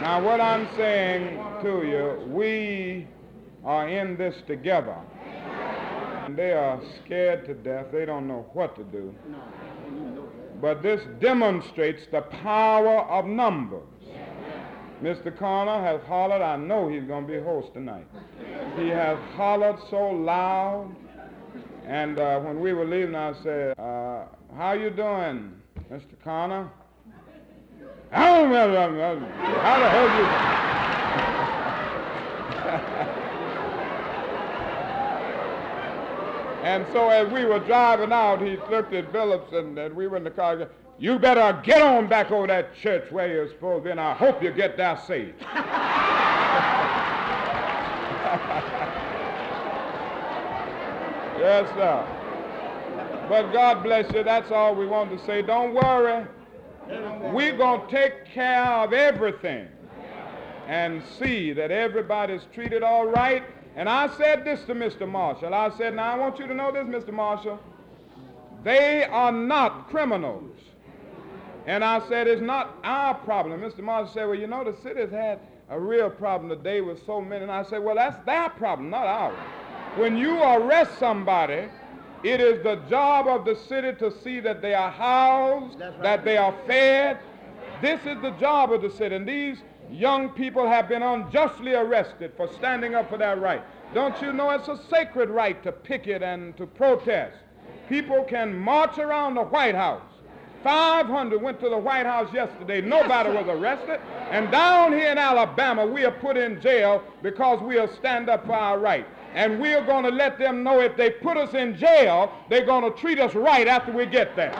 Now, what I'm saying to you, we are in this together. And they are scared to death. They don't know what to do. But this demonstrates the power of numbers. Mr. Connor has hollered. I know he's going to be host tonight. He has hollered so loud. And uh, when we were leaving, I said, uh, how you doing, Mr. Connor? How the hell you... and so as we were driving out, he looked at Phillips and, and we were in the car. You better get on back over that church where you're supposed to and I hope you get there safe. yes, sir. But God bless you. That's all we want to say. Don't worry. We're going to take care of everything and see that everybody's treated all right. And I said this to Mr. Marshall. I said, now I want you to know this, Mr. Marshall. They are not criminals. And I said, it's not our problem. Mr. Marshall said, well, you know, the city's had a real problem today with so many. And I said, well, that's their problem, not ours. When you arrest somebody, it is the job of the city to see that they are housed, right. that they are fed. This is the job of the city. And these young people have been unjustly arrested for standing up for their right. Don't you know it's a sacred right to picket and to protest? People can march around the White House. 500 went to the White House yesterday. Nobody was arrested. And down here in Alabama, we are put in jail because we are stand up for our right and we're going to let them know if they put us in jail, they're going to treat us right after we get there.